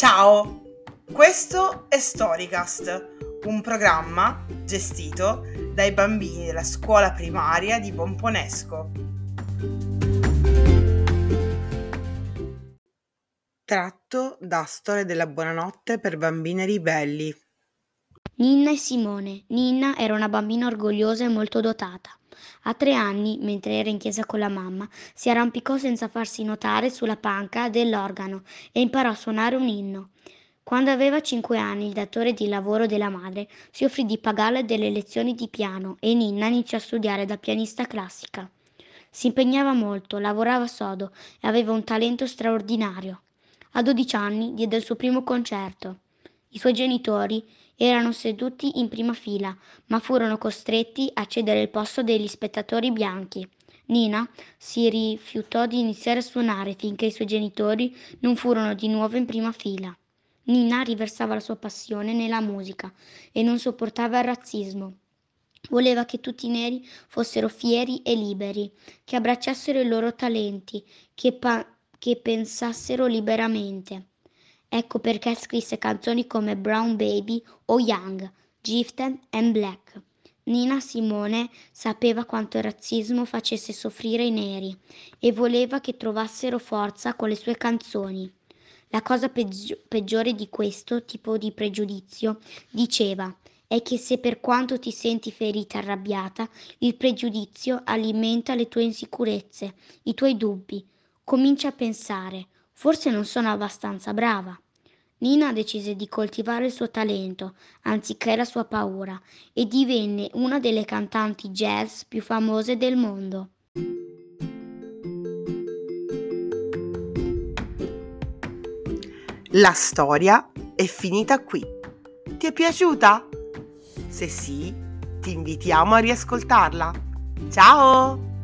Ciao, questo è Storycast, un programma gestito dai bambini della scuola primaria di Pomponesco. Tratto da Storia della buonanotte per bambine ribelli. Ninna e Simone. Ninna era una bambina orgogliosa e molto dotata. A tre anni, mentre era in chiesa con la mamma, si arrampicò senza farsi notare sulla panca dell'organo e imparò a suonare un inno. Quando aveva cinque anni, il datore di lavoro della madre si offrì di pagarle delle lezioni di piano e Ninna iniziò a studiare da pianista classica. Si impegnava molto, lavorava sodo e aveva un talento straordinario. A dodici anni diede il suo primo concerto. I suoi genitori erano seduti in prima fila, ma furono costretti a cedere il posto degli spettatori bianchi. Nina si rifiutò di iniziare a suonare finché i suoi genitori non furono di nuovo in prima fila. Nina riversava la sua passione nella musica e non sopportava il razzismo. Voleva che tutti i neri fossero fieri e liberi, che abbracciassero i loro talenti, che, pa- che pensassero liberamente. Ecco perché scrisse canzoni come Brown Baby o Young, Gifted and Black. Nina Simone sapeva quanto il razzismo facesse soffrire i neri e voleva che trovassero forza con le sue canzoni. La cosa peggio- peggiore di questo tipo di pregiudizio, diceva, è che se per quanto ti senti ferita e arrabbiata, il pregiudizio alimenta le tue insicurezze, i tuoi dubbi. Comincia a pensare, Forse non sono abbastanza brava. Nina decise di coltivare il suo talento, anziché la sua paura, e divenne una delle cantanti jazz più famose del mondo. La storia è finita qui. Ti è piaciuta? Se sì, ti invitiamo a riascoltarla. Ciao!